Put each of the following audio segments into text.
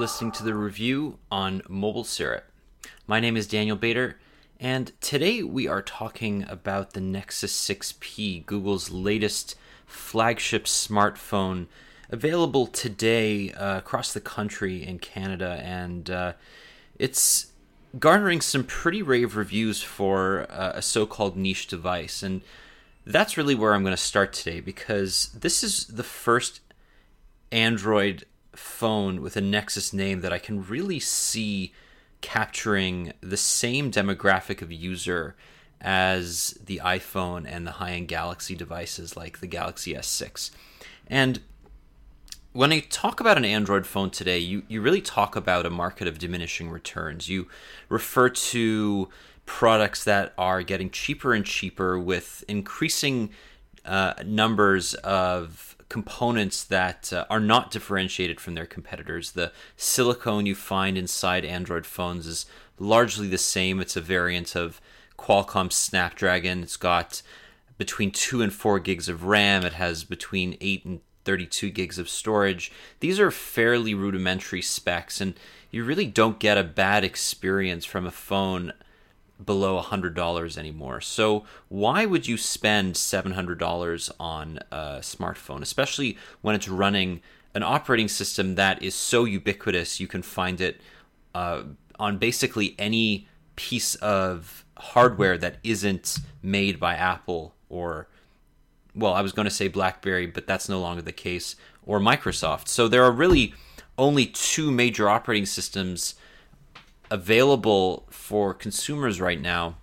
listening to the review on Mobile Syrup. My name is Daniel Bader, and today we are talking about the Nexus 6P, Google's latest flagship smartphone, available today uh, across the country in Canada, and uh, it's garnering some pretty rave reviews for uh, a so called niche device. And that's really where I'm going to start today because this is the first Android phone with a Nexus name that I can really see capturing the same demographic of user as the iPhone and the high end Galaxy devices like the Galaxy S6. And when I talk about an Android phone today, you, you really talk about a market of diminishing returns. You refer to products that are getting cheaper and cheaper with increasing uh, numbers of components that uh, are not differentiated from their competitors. The silicone you find inside Android phones is largely the same. It's a variant of Qualcomm Snapdragon. It's got between 2 and 4 gigs of RAM. It has between 8 and 32 gigs of storage. These are fairly rudimentary specs, and you really don't get a bad experience from a phone below $100 anymore. So, why would you spend $700 on a smartphone, especially when it's running an operating system that is so ubiquitous you can find it uh, on basically any piece of hardware that isn't made by Apple or, well, I was going to say Blackberry, but that's no longer the case, or Microsoft. So, there are really only two major operating systems available for consumers right now.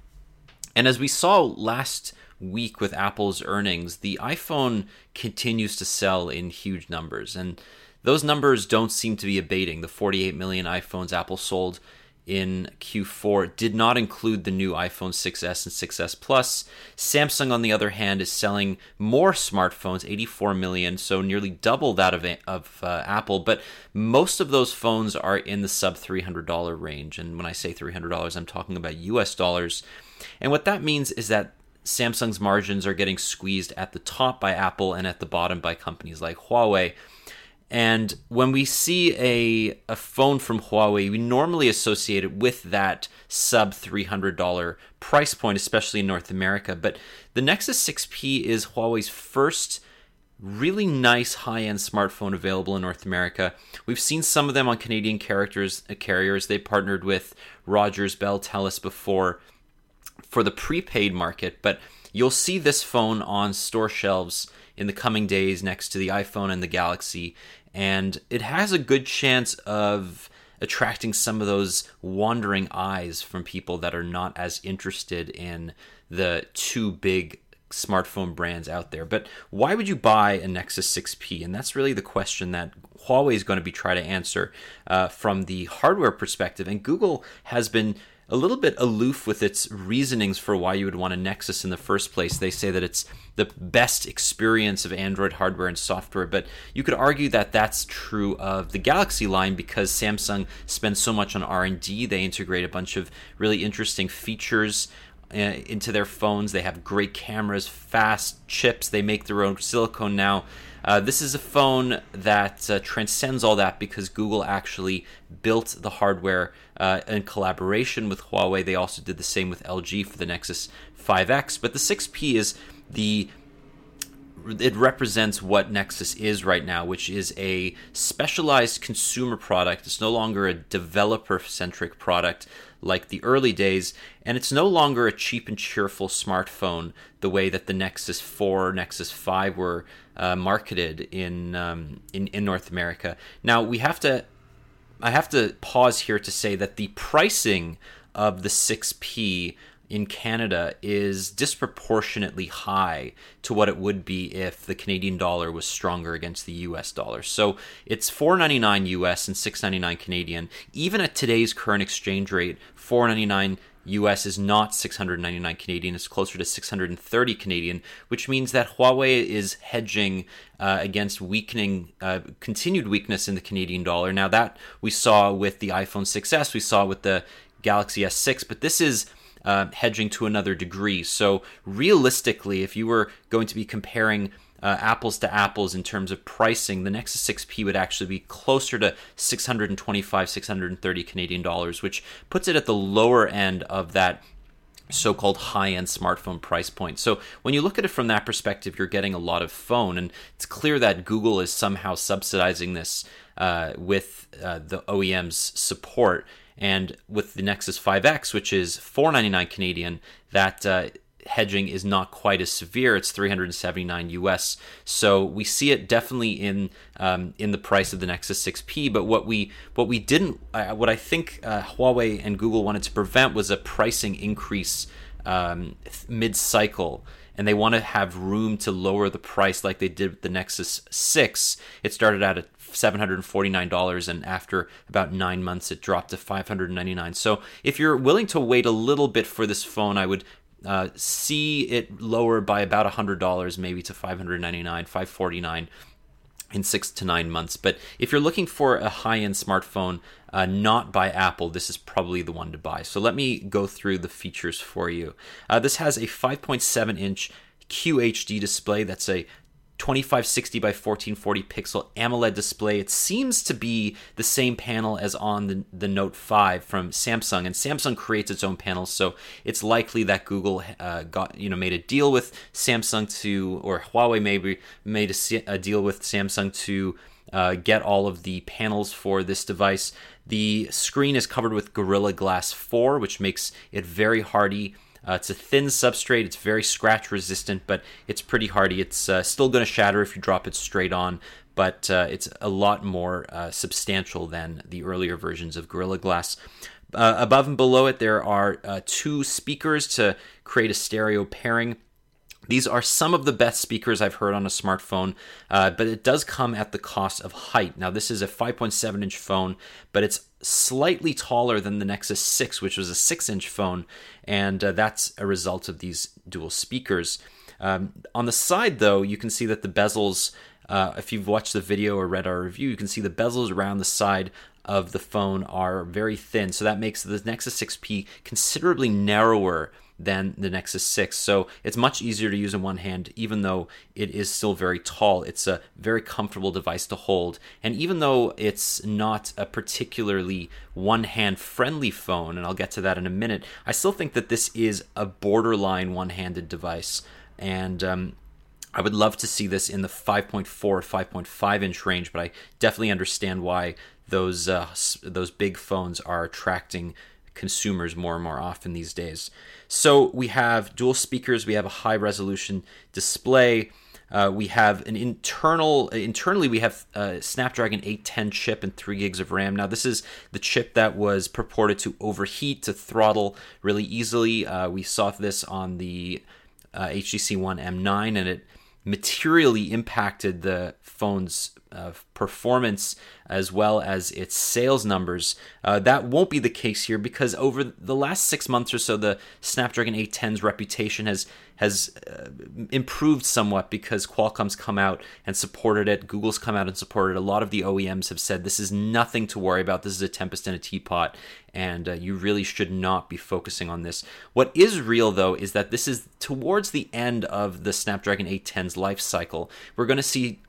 And as we saw last week with Apple's earnings, the iPhone continues to sell in huge numbers. And those numbers don't seem to be abating. The 48 million iPhones Apple sold in Q4 did not include the new iPhone 6s and 6s Plus. Samsung, on the other hand, is selling more smartphones, 84 million, so nearly double that of, of uh, Apple. But most of those phones are in the sub $300 range. And when I say $300, I'm talking about US dollars. And what that means is that Samsung's margins are getting squeezed at the top by Apple and at the bottom by companies like Huawei. And when we see a, a phone from Huawei, we normally associate it with that sub $300 price point, especially in North America. But the Nexus 6P is Huawei's first really nice high end smartphone available in North America. We've seen some of them on Canadian characters, uh, carriers. They partnered with Rogers, Bell, Telus before for the prepaid market, but you'll see this phone on store shelves in the coming days next to the iPhone and the Galaxy and it has a good chance of attracting some of those wandering eyes from people that are not as interested in the two big smartphone brands out there. But why would you buy a Nexus 6P? And that's really the question that Huawei is going to be trying to answer uh, from the hardware perspective. And Google has been a little bit aloof with its reasonings for why you would want a Nexus in the first place. They say that it's the best experience of Android hardware and software, but you could argue that that's true of the Galaxy line because Samsung spends so much on R&D. They integrate a bunch of really interesting features uh, into their phones. They have great cameras, fast chips. They make their own silicone now. Uh, this is a phone that uh, transcends all that because Google actually built the hardware uh, in collaboration with Huawei. They also did the same with LG for the Nexus 5X. But the 6P is the it represents what Nexus is right now, which is a specialized consumer product. It's no longer a developer centric product like the early days, and it's no longer a cheap and cheerful smartphone the way that the Nexus 4, Nexus 5 were uh, marketed in, um, in in North America. Now we have to I have to pause here to say that the pricing of the 6P in Canada is disproportionately high to what it would be if the Canadian dollar was stronger against the US dollar. So it's 4.99 US and 6.99 Canadian. Even at today's current exchange rate, 4.99 US is not 699 Canadian, it's closer to 630 Canadian, which means that Huawei is hedging uh, against weakening, uh, continued weakness in the Canadian dollar. Now, that we saw with the iPhone 6S, we saw with the Galaxy S6, but this is uh, hedging to another degree. So, realistically, if you were going to be comparing uh, apples to apples in terms of pricing, the Nexus 6P would actually be closer to 625, 630 Canadian dollars, which puts it at the lower end of that so-called high-end smartphone price point. So when you look at it from that perspective, you're getting a lot of phone, and it's clear that Google is somehow subsidizing this uh, with uh, the OEM's support. And with the Nexus 5X, which is 499 Canadian, that uh, hedging is not quite as severe. It's 379 US. So we see it definitely in um, in the price of the Nexus 6P. But what we what we didn't, uh, what I think uh, Huawei and Google wanted to prevent was a pricing increase um, mid cycle. And they want to have room to lower the price like they did with the Nexus 6. It started out at $749 and after about 9 months it dropped to 599. So if you're willing to wait a little bit for this phone, I would uh, see it lower by about $100 maybe to 599 549 in six to nine months. But if you're looking for a high end smartphone uh, not by Apple, this is probably the one to buy. So let me go through the features for you. Uh, this has a 5.7 inch QHD display that's a 2560 by 1440 pixel AMOLED display. It seems to be the same panel as on the, the Note 5 from Samsung, and Samsung creates its own panels, so it's likely that Google uh, got you know made a deal with Samsung to, or Huawei maybe made a, a deal with Samsung to uh, get all of the panels for this device. The screen is covered with Gorilla Glass 4, which makes it very hardy uh, it's a thin substrate. It's very scratch resistant, but it's pretty hardy. It's uh, still going to shatter if you drop it straight on, but uh, it's a lot more uh, substantial than the earlier versions of Gorilla Glass. Uh, above and below it, there are uh, two speakers to create a stereo pairing. These are some of the best speakers I've heard on a smartphone, uh, but it does come at the cost of height. Now, this is a 5.7 inch phone, but it's slightly taller than the Nexus 6, which was a 6 inch phone, and uh, that's a result of these dual speakers. Um, on the side, though, you can see that the bezels, uh, if you've watched the video or read our review, you can see the bezels around the side of the phone are very thin. So that makes the Nexus 6P considerably narrower than the Nexus 6. So it's much easier to use in one hand, even though it is still very tall. It's a very comfortable device to hold. And even though it's not a particularly one hand friendly phone, and I'll get to that in a minute, I still think that this is a borderline one handed device. And um, I would love to see this in the 5.4 5.5 inch range, but I definitely understand why those uh, those big phones are attracting consumers more and more often these days. So we have dual speakers, we have a high resolution display. Uh, we have an internal internally we have a Snapdragon 810 chip and 3 gigs of RAM. Now this is the chip that was purported to overheat to throttle really easily. Uh, we saw this on the uh, HTC One M9 and it materially impacted the phone's performance as well as its sales numbers. Uh, that won't be the case here because over the last six months or so, the Snapdragon 810's reputation has has uh, improved somewhat because Qualcomm's come out and supported it. Google's come out and supported it. A lot of the OEMs have said this is nothing to worry about. This is a tempest in a teapot, and uh, you really should not be focusing on this. What is real though is that this is towards the end of the Snapdragon 810's life cycle. We're going to see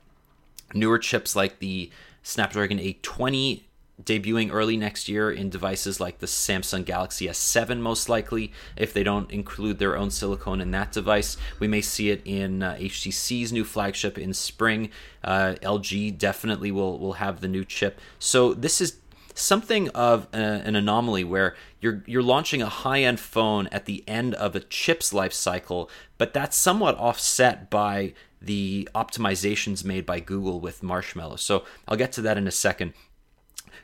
newer chips like the Snapdragon 820 debuting early next year in devices like the Samsung Galaxy S7, most likely, if they don't include their own silicone in that device. We may see it in uh, HTC's new flagship in spring. Uh, LG definitely will, will have the new chip. So this is something of a, an anomaly where you're you're launching a high-end phone at the end of a chip's life cycle, but that's somewhat offset by the optimizations made by Google with Marshmallow. So I'll get to that in a second.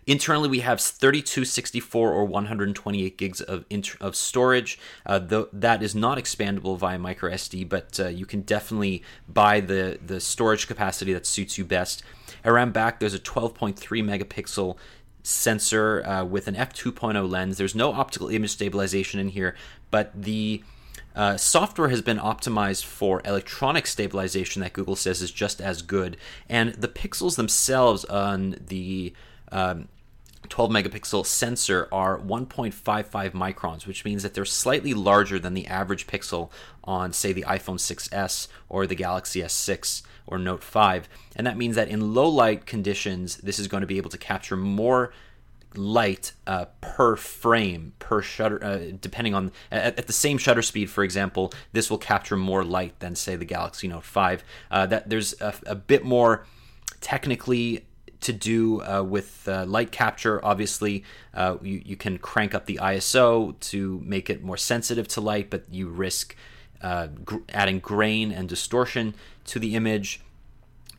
Internally, we have 32, 64, or 128 gigs of of storage. Uh, though that is not expandable via micro SD, but uh, you can definitely buy the the storage capacity that suits you best. Around back, there's a 12.3 megapixel sensor uh, with an f2.0 lens. There's no optical image stabilization in here, but the uh, software has been optimized for electronic stabilization that Google says is just as good. And the pixels themselves on the um, 12 megapixel sensor are 1.55 microns, which means that they're slightly larger than the average pixel on, say, the iPhone 6S or the Galaxy S6 or Note 5. And that means that in low light conditions, this is going to be able to capture more light uh, per frame per shutter uh, depending on at, at, the same shutter speed for example this will capture more light than say the galaxy note 5 uh, that there's a, a, bit more technically to do uh, with uh, light capture. Obviously, uh, you, you can crank up the ISO to make it more sensitive to light, but you risk gr- adding grain and distortion to the image.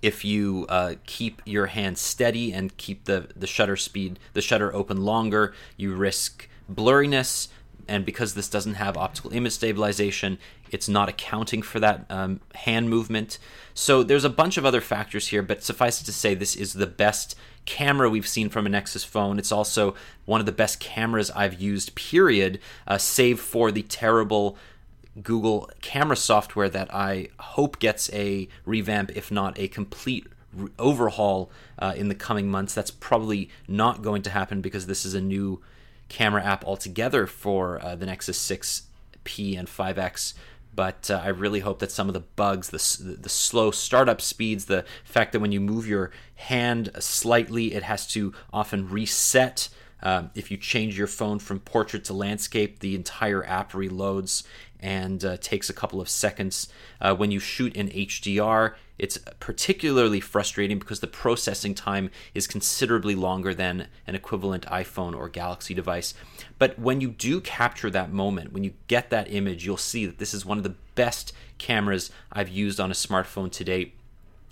If you uh, keep your hand steady and keep the, the shutter speed, the shutter open longer, you risk blurriness and because this doesn't have optical image stabilization, it's not accounting for that um, hand movement. So there's a bunch of other factors here, but suffice it to say, this is the best camera we've seen from a Nexus phone. It's also one of the best cameras I've used, period, uh, save for the terrible Google camera software that I hope gets a revamp, if not a complete overhaul uh, in the coming months. That's probably not going to happen because this is a new camera app altogether for uh, the Nexus 6P and 5X. But uh, I really hope that some of the bugs, the, the slow startup speeds, the fact that when you move your hand slightly, it has to often reset. Um, if you change your phone from portrait to landscape, the entire app reloads and uh, takes a couple of seconds. Uh, when you shoot in HDR, it's particularly frustrating because the processing time is considerably longer than an equivalent iPhone or Galaxy device. But when you do capture that moment, when you get that image, you'll see that this is one of the best cameras I've used on a smartphone to date.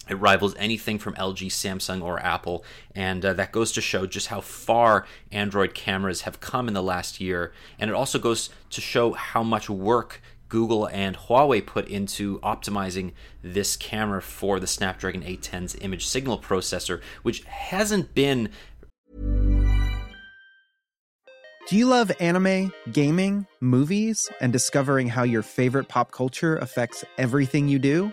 It rivals anything from LG, Samsung, or Apple, and uh, that goes to show just how far Android cameras have come in the last year. And it also goes to show how much work Google and Huawei put into optimizing this camera for the Snapdragon 810's image signal processor, which hasn't been. Do you love anime, gaming, movies, and discovering how your favorite pop culture affects everything you do?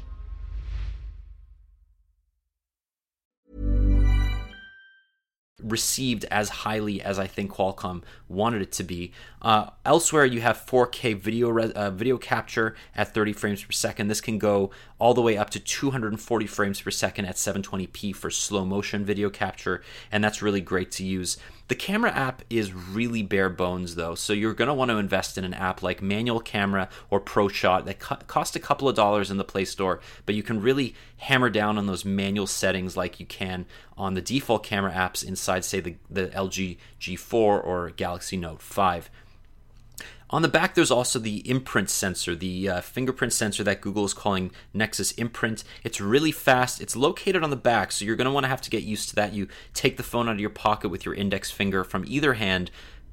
Received as highly as I think Qualcomm wanted it to be. Uh, elsewhere, you have 4K video re- uh, video capture at 30 frames per second. This can go all the way up to 240 frames per second at 720p for slow motion video capture, and that's really great to use. The camera app is really bare bones though, so you're going to want to invest in an app like Manual Camera or ProShot that co- cost a couple of dollars in the Play Store, but you can really hammer down on those manual settings like you can on the default camera apps inside, say, the, the LG G4 or Galaxy Note 5. On the back, there's also the imprint sensor, the uh, fingerprint sensor that Google is calling Nexus Imprint. It's really fast. It's located on the back, so you're going to want to have to get used to that. You take the phone out of your pocket with your index finger from either hand,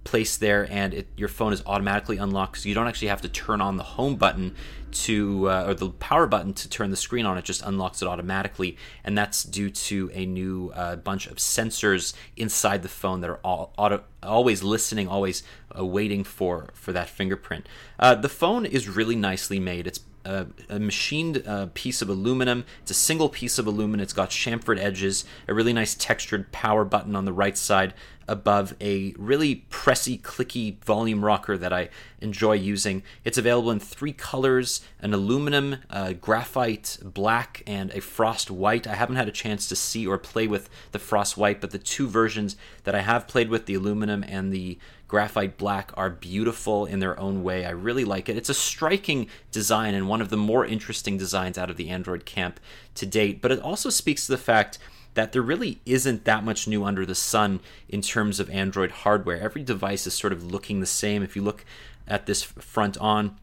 place there, and it, your phone is automatically unlocked, so you don't actually have to turn on the home button to uh, or the power button to turn the screen on. It just unlocks it automatically, and that's due to a new uh, bunch of sensors inside the phone that are all auto, always listening, always uh, waiting for for that fingerprint. Uh, the phone is really nicely made. It's a, a machined uh, piece of aluminum. It's a single piece of aluminum. It's got chamfered edges, a really nice textured power button on the right side above a really pressy, clicky volume rocker that I enjoy using. It's available in three colors an aluminum, graphite black, and a frost white. I haven't had a chance to see or play with the frost white, but the two versions that I have played with, the aluminum and the graphite black are beautiful in their own way. I really like it. It's a striking design and one of the more interesting designs out of the Android camp to date, but it also speaks to the fact that there really isn't that much new under the sun in terms of Android hardware. Every device is sort of looking the same. If you look at this front on,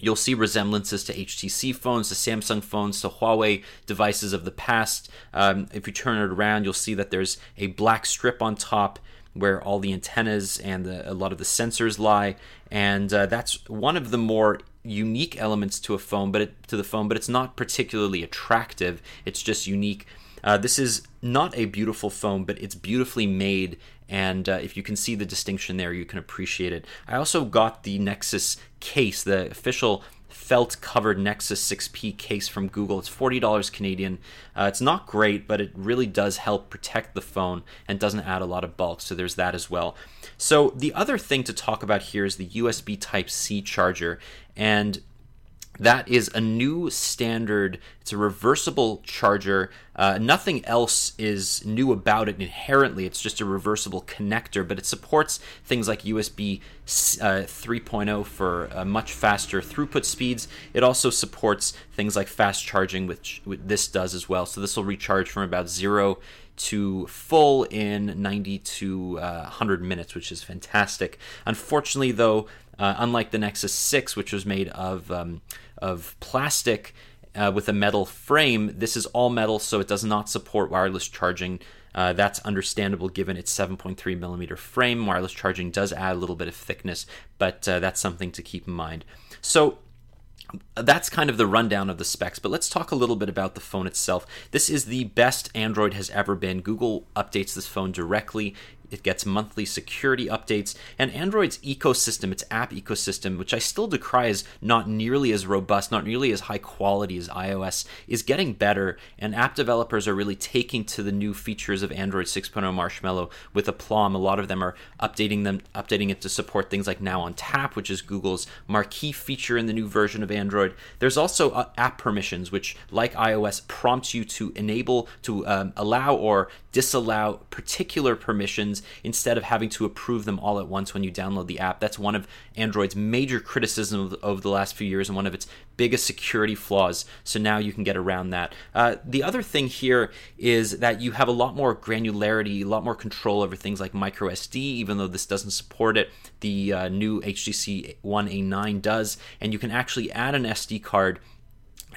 You'll see resemblances to HTC phones, to Samsung phones, to Huawei devices of the past. Um, if you turn it around, you'll see that there's a black strip on top where all the antennas and the, a lot of the sensors lie, and uh, that's one of the more unique elements to a phone, but it, to the phone, but it's not particularly attractive. It's just unique. Uh, this is not a beautiful phone, but it's beautifully made, and uh, if you can see the distinction there, you can appreciate it. I also got the Nexus case, the official felt covered Nexus 6P case from Google. It's $40 Canadian. Uh, it's not great, but it really does help protect the phone and doesn't add a lot of bulk, so there's that as well. So, the other thing to talk about here is the USB Type C charger. And that is a new standard. It's a reversible charger. Uh, nothing else is new about it inherently. It's just a reversible connector, but it supports things like USB uh, 3.0 for uh, much faster throughput speeds. It also supports things like fast charging, which, this does as well. So this will recharge from about zero to full in 90 to uh, 100 minutes, which is fantastic. Unfortunately, though, uh, unlike the Nexus 6, which was made of um, of plastic uh, with a metal frame, this is all metal, so it does not support wireless charging. Uh, that's understandable given its 7.3 millimeter frame. Wireless charging does add a little bit of thickness, but uh, that's something to keep in mind. So that's kind of the rundown of the specs, but let's talk a little bit about the phone itself. This is the best Android has ever been. Google updates this phone directly. It gets monthly security updates, and Android's ecosystem, its app ecosystem, which I still decry as not nearly as robust, not nearly as high quality as iOS, is getting better, and app developers are really taking to the new features of Android 6.0 Marshmallow with aplomb. A lot of them are updating them, updating it to support things like Now on Tap, which is Google's marquee feature in the new version of Android. There's also uh, app permissions, which, like iOS, prompts you to enable, to um, allow or disallow particular permissions instead of having to approve them all at once when you download the app. That's one of Android's major criticisms over the last few years and one of its biggest security flaws. So now you can get around that. Uh, the other thing here is that you have a lot more granularity, a lot more control over things like micro SD, even though this doesn't support it. The uh, new HTC One A9 does, and you can actually add an SD card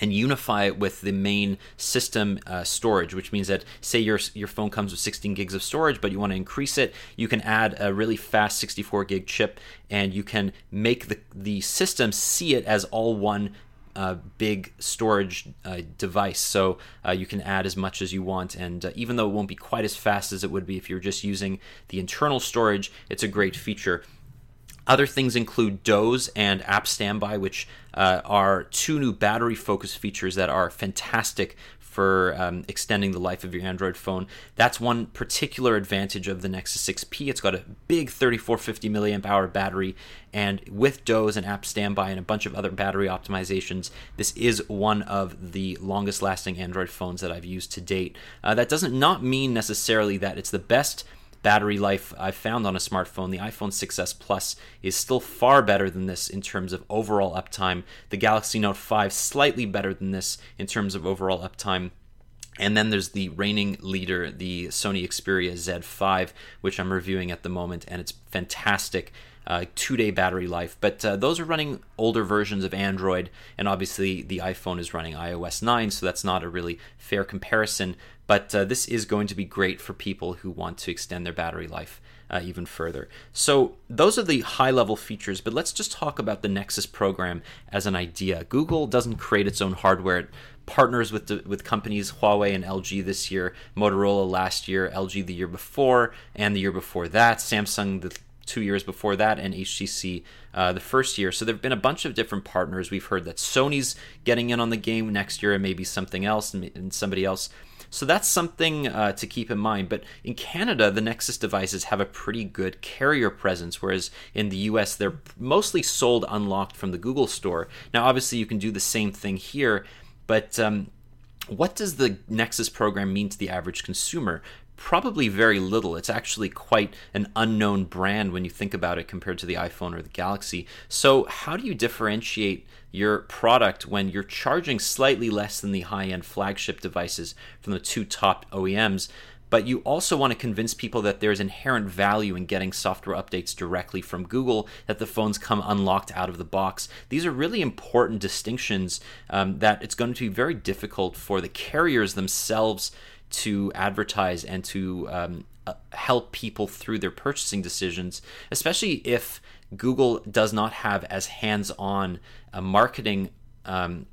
and unify it with the main system uh, storage, which means that say your your phone comes with 16 gigs of storage, but you want to increase it, you can add a really fast 64 gig chip, and you can make the the system see it as all one. Uh, big storage uh, device, so uh, you can add as much as you want. And uh, even though it won't be quite as fast as it would be if you're just using the internal storage, it's a great feature. Other things include Doze and App Standby, which uh, are two new battery focused features that are fantastic for um, extending the life of your Android phone. That's one particular advantage of the Nexus 6P. It's got a big 3450 milliamp hour battery, and with Doze and App Standby and a bunch of other battery optimizations, this is one of the longest lasting Android phones that I've used to date. Uh, that doesn't not mean necessarily that it's the best battery life I've found on a smartphone, the iPhone 6s Plus is still far better than this in terms of overall uptime. The Galaxy Note 5 slightly better than this in terms of overall uptime. And then there's the reigning leader, the Sony Xperia Z5, which I'm reviewing at the moment, and it's fantastic. Uh, two day battery life. But uh, those are running older versions of Android, and obviously the iPhone is running iOS 9, so that's not a really fair comparison. But uh, this is going to be great for people who want to extend their battery life uh, even further. So, those are the high level features, but let's just talk about the Nexus program as an idea. Google doesn't create its own hardware. It partners with the, with companies Huawei and LG this year, Motorola last year, LG the year before, and the year before that, Samsung the two years before that, and HTC uh, the first year. So there have been a bunch of different partners. We've heard that Sony's getting in on the game next year, and maybe something else, and somebody else. So that's something uh, to keep in mind. But in Canada, the Nexus devices have a pretty good carrier presence, whereas in the US, they're mostly sold unlocked from the Google Store. Now, obviously, you can do the same thing here, but um, what does the Nexus program mean to the average consumer? Probably very little. It's actually quite an unknown brand when you think about it compared to the iPhone or the Galaxy. So, how do you differentiate your product when you're charging slightly less than the high end flagship devices from the two top OEMs? But you also want to convince people that there's inherent value in getting software updates directly from Google, that the phones come unlocked out of the box. These are really important distinctions um, that it's going to be very difficult for the carriers themselves to advertise and to um, uh, help people through their purchasing decisions, especially if Google does not have as hands on a marketing um,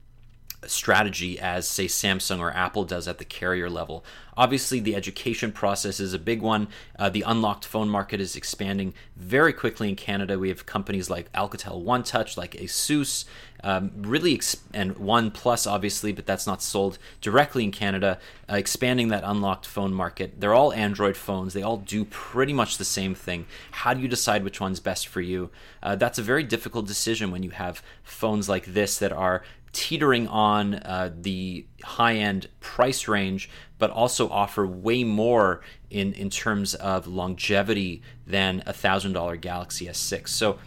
strategy as, say, Samsung or Apple does at the carrier level. Obviously, the education process is a big one. Uh, the unlocked phone market is expanding very quickly in Canada. We have companies like Alcatel One Touch, like Asus, um, really, ex- and OnePlus, obviously, but that's not sold directly in Canada, uh, expanding that unlocked phone market. They're all Android phones. They all do pretty much the same thing. How do you decide which one's best for you? Uh, that's a very difficult decision when you have phones like this that are teetering on uh, the high end price range, but also offer way more in, in terms of longevity than a $1,000 Galaxy S6. So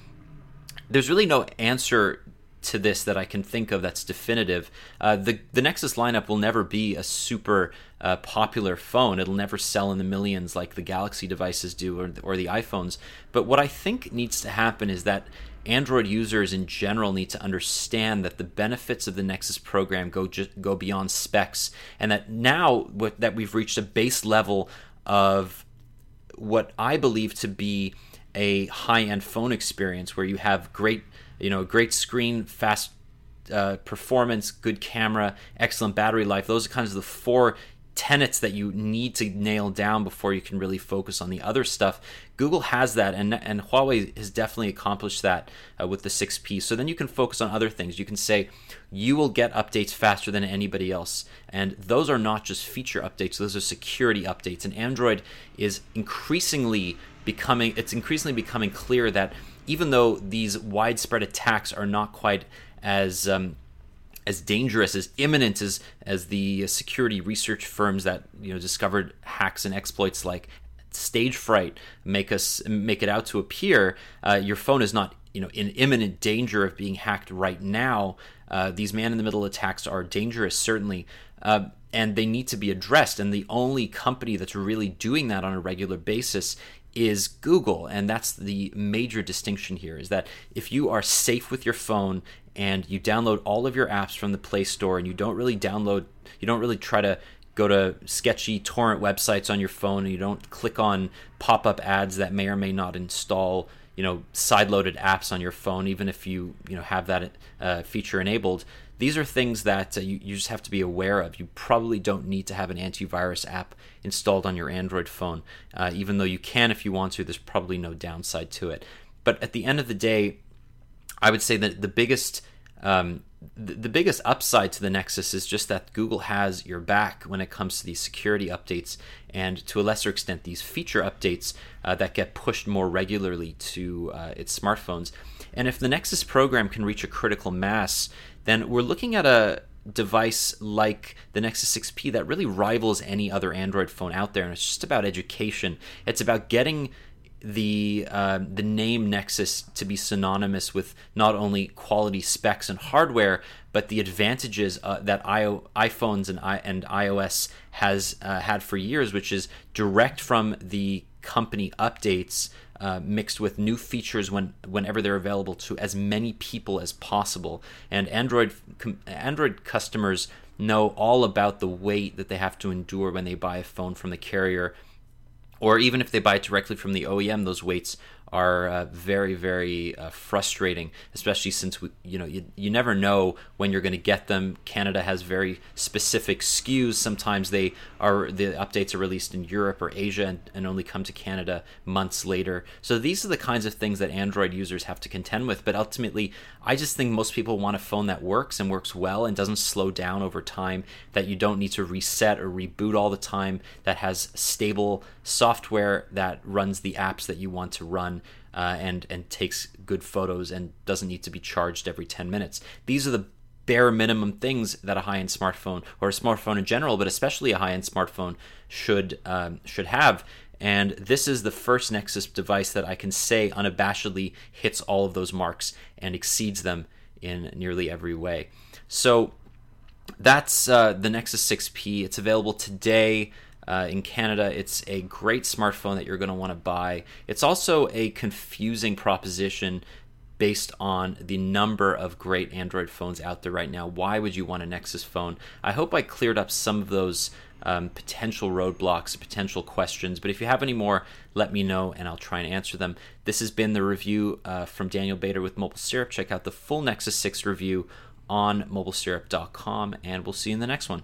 there's really no answer to this that I can think of that's definitive. Uh, the the Nexus lineup will never be a super uh, popular phone. It'll never sell in the millions like the Galaxy devices do or, or the iPhones. But what I think needs to happen is that Android users in general need to understand that the benefits of the Nexus program go go beyond specs, and that now that we've reached a base level of what I believe to be a high-end phone experience, where you have great, you know, great screen, fast uh, performance, good camera, excellent battery life. Those are kinds of the four tenets that you need to nail down before you can really focus on the other stuff. Google has that, and and Huawei has definitely accomplished that uh, with the 6P. So then you can focus on other things. You can say you will get updates faster than anybody else, and those are not just feature updates; those are security updates. And Android is increasingly becoming it's increasingly becoming clear that even though these widespread attacks are not quite as um, as dangerous, as imminent as as the security research firms that you know discovered hacks and exploits like Stagefright make us make it out to appear. Uh, your phone is not you know in imminent danger of being hacked right now. Uh, these man-in-the-middle attacks are dangerous, certainly, uh, and they need to be addressed. And the only company that's really doing that on a regular basis is Google, and that's the major distinction here. Is that if you are safe with your phone and you download all of your apps from the Play Store and you don't really download, you don't really try to go to sketchy torrent websites on your phone and you don't click on pop-up ads that may or may not install you know side-loaded apps on your phone even if you you know have that uh, feature enabled. These are things that uh, you, you just have to be aware of. You probably don't need to have an antivirus app installed on your android phone uh, even though you can if you want to. There's probably no downside to it. But at the end of the day I would say that the biggest um, the, biggest upside to the Nexus is just that Google has your back when it comes to these security updates, and to a lesser extent, these feature updates uh, that get pushed more regularly to uh, its smartphones. And if the Nexus program can reach a critical mass, then we're looking at a device like the Nexus 6P that really rivals any other Android phone out there. And it's just about education. It's about getting the uh, the name Nexus to be synonymous with not only quality specs and hardware, but the advantages uh, that iPhones and, I, and iOS has uh, had for years, which is direct from the company updates. Uh, mixed with new features when whenever they're available to as many people as possible, and Android com- Android customers know all about the wait that they have to endure when they buy a phone from the carrier or even if they buy it directly from the OEM, those waits are uh, very, very uh, frustrating, especially since we, you know you, you never know when you're going to get them. Canada has very specific SKUs. Sometimes they are the updates are released in Europe or Asia and, and only come to Canada months later. So these are the kinds of things that Android users have to contend with. But ultimately, I just think most people want a phone that works and works well and doesn't slow down over time. That you don't need to reset or reboot all the time. That has stable software that runs the apps that you want to run uh, and and takes good photos and doesn't need to be charged every 10 minutes. These are the bare minimum things that a high-end smartphone or a smartphone in general, but especially a high-end smartphone should um, should have. And this is the first Nexus device that I can say unabashedly hits all of those marks and exceeds them in nearly every way. So that's uh, the Nexus 6P. It's available today. Uh, in Canada, it's a great smartphone that you're going to want to buy. It's also a confusing proposition based on the number of great Android phones out there right now. Why would you want a Nexus phone? I hope I cleared up some of those um, potential roadblocks, potential questions. But if you have any more, let me know and I'll try and answer them. This has been the review uh, from Daniel Bader with Mobile Syrup. Check out the full Nexus 6 review on mobilesyrup.com, and we'll see you in the next one.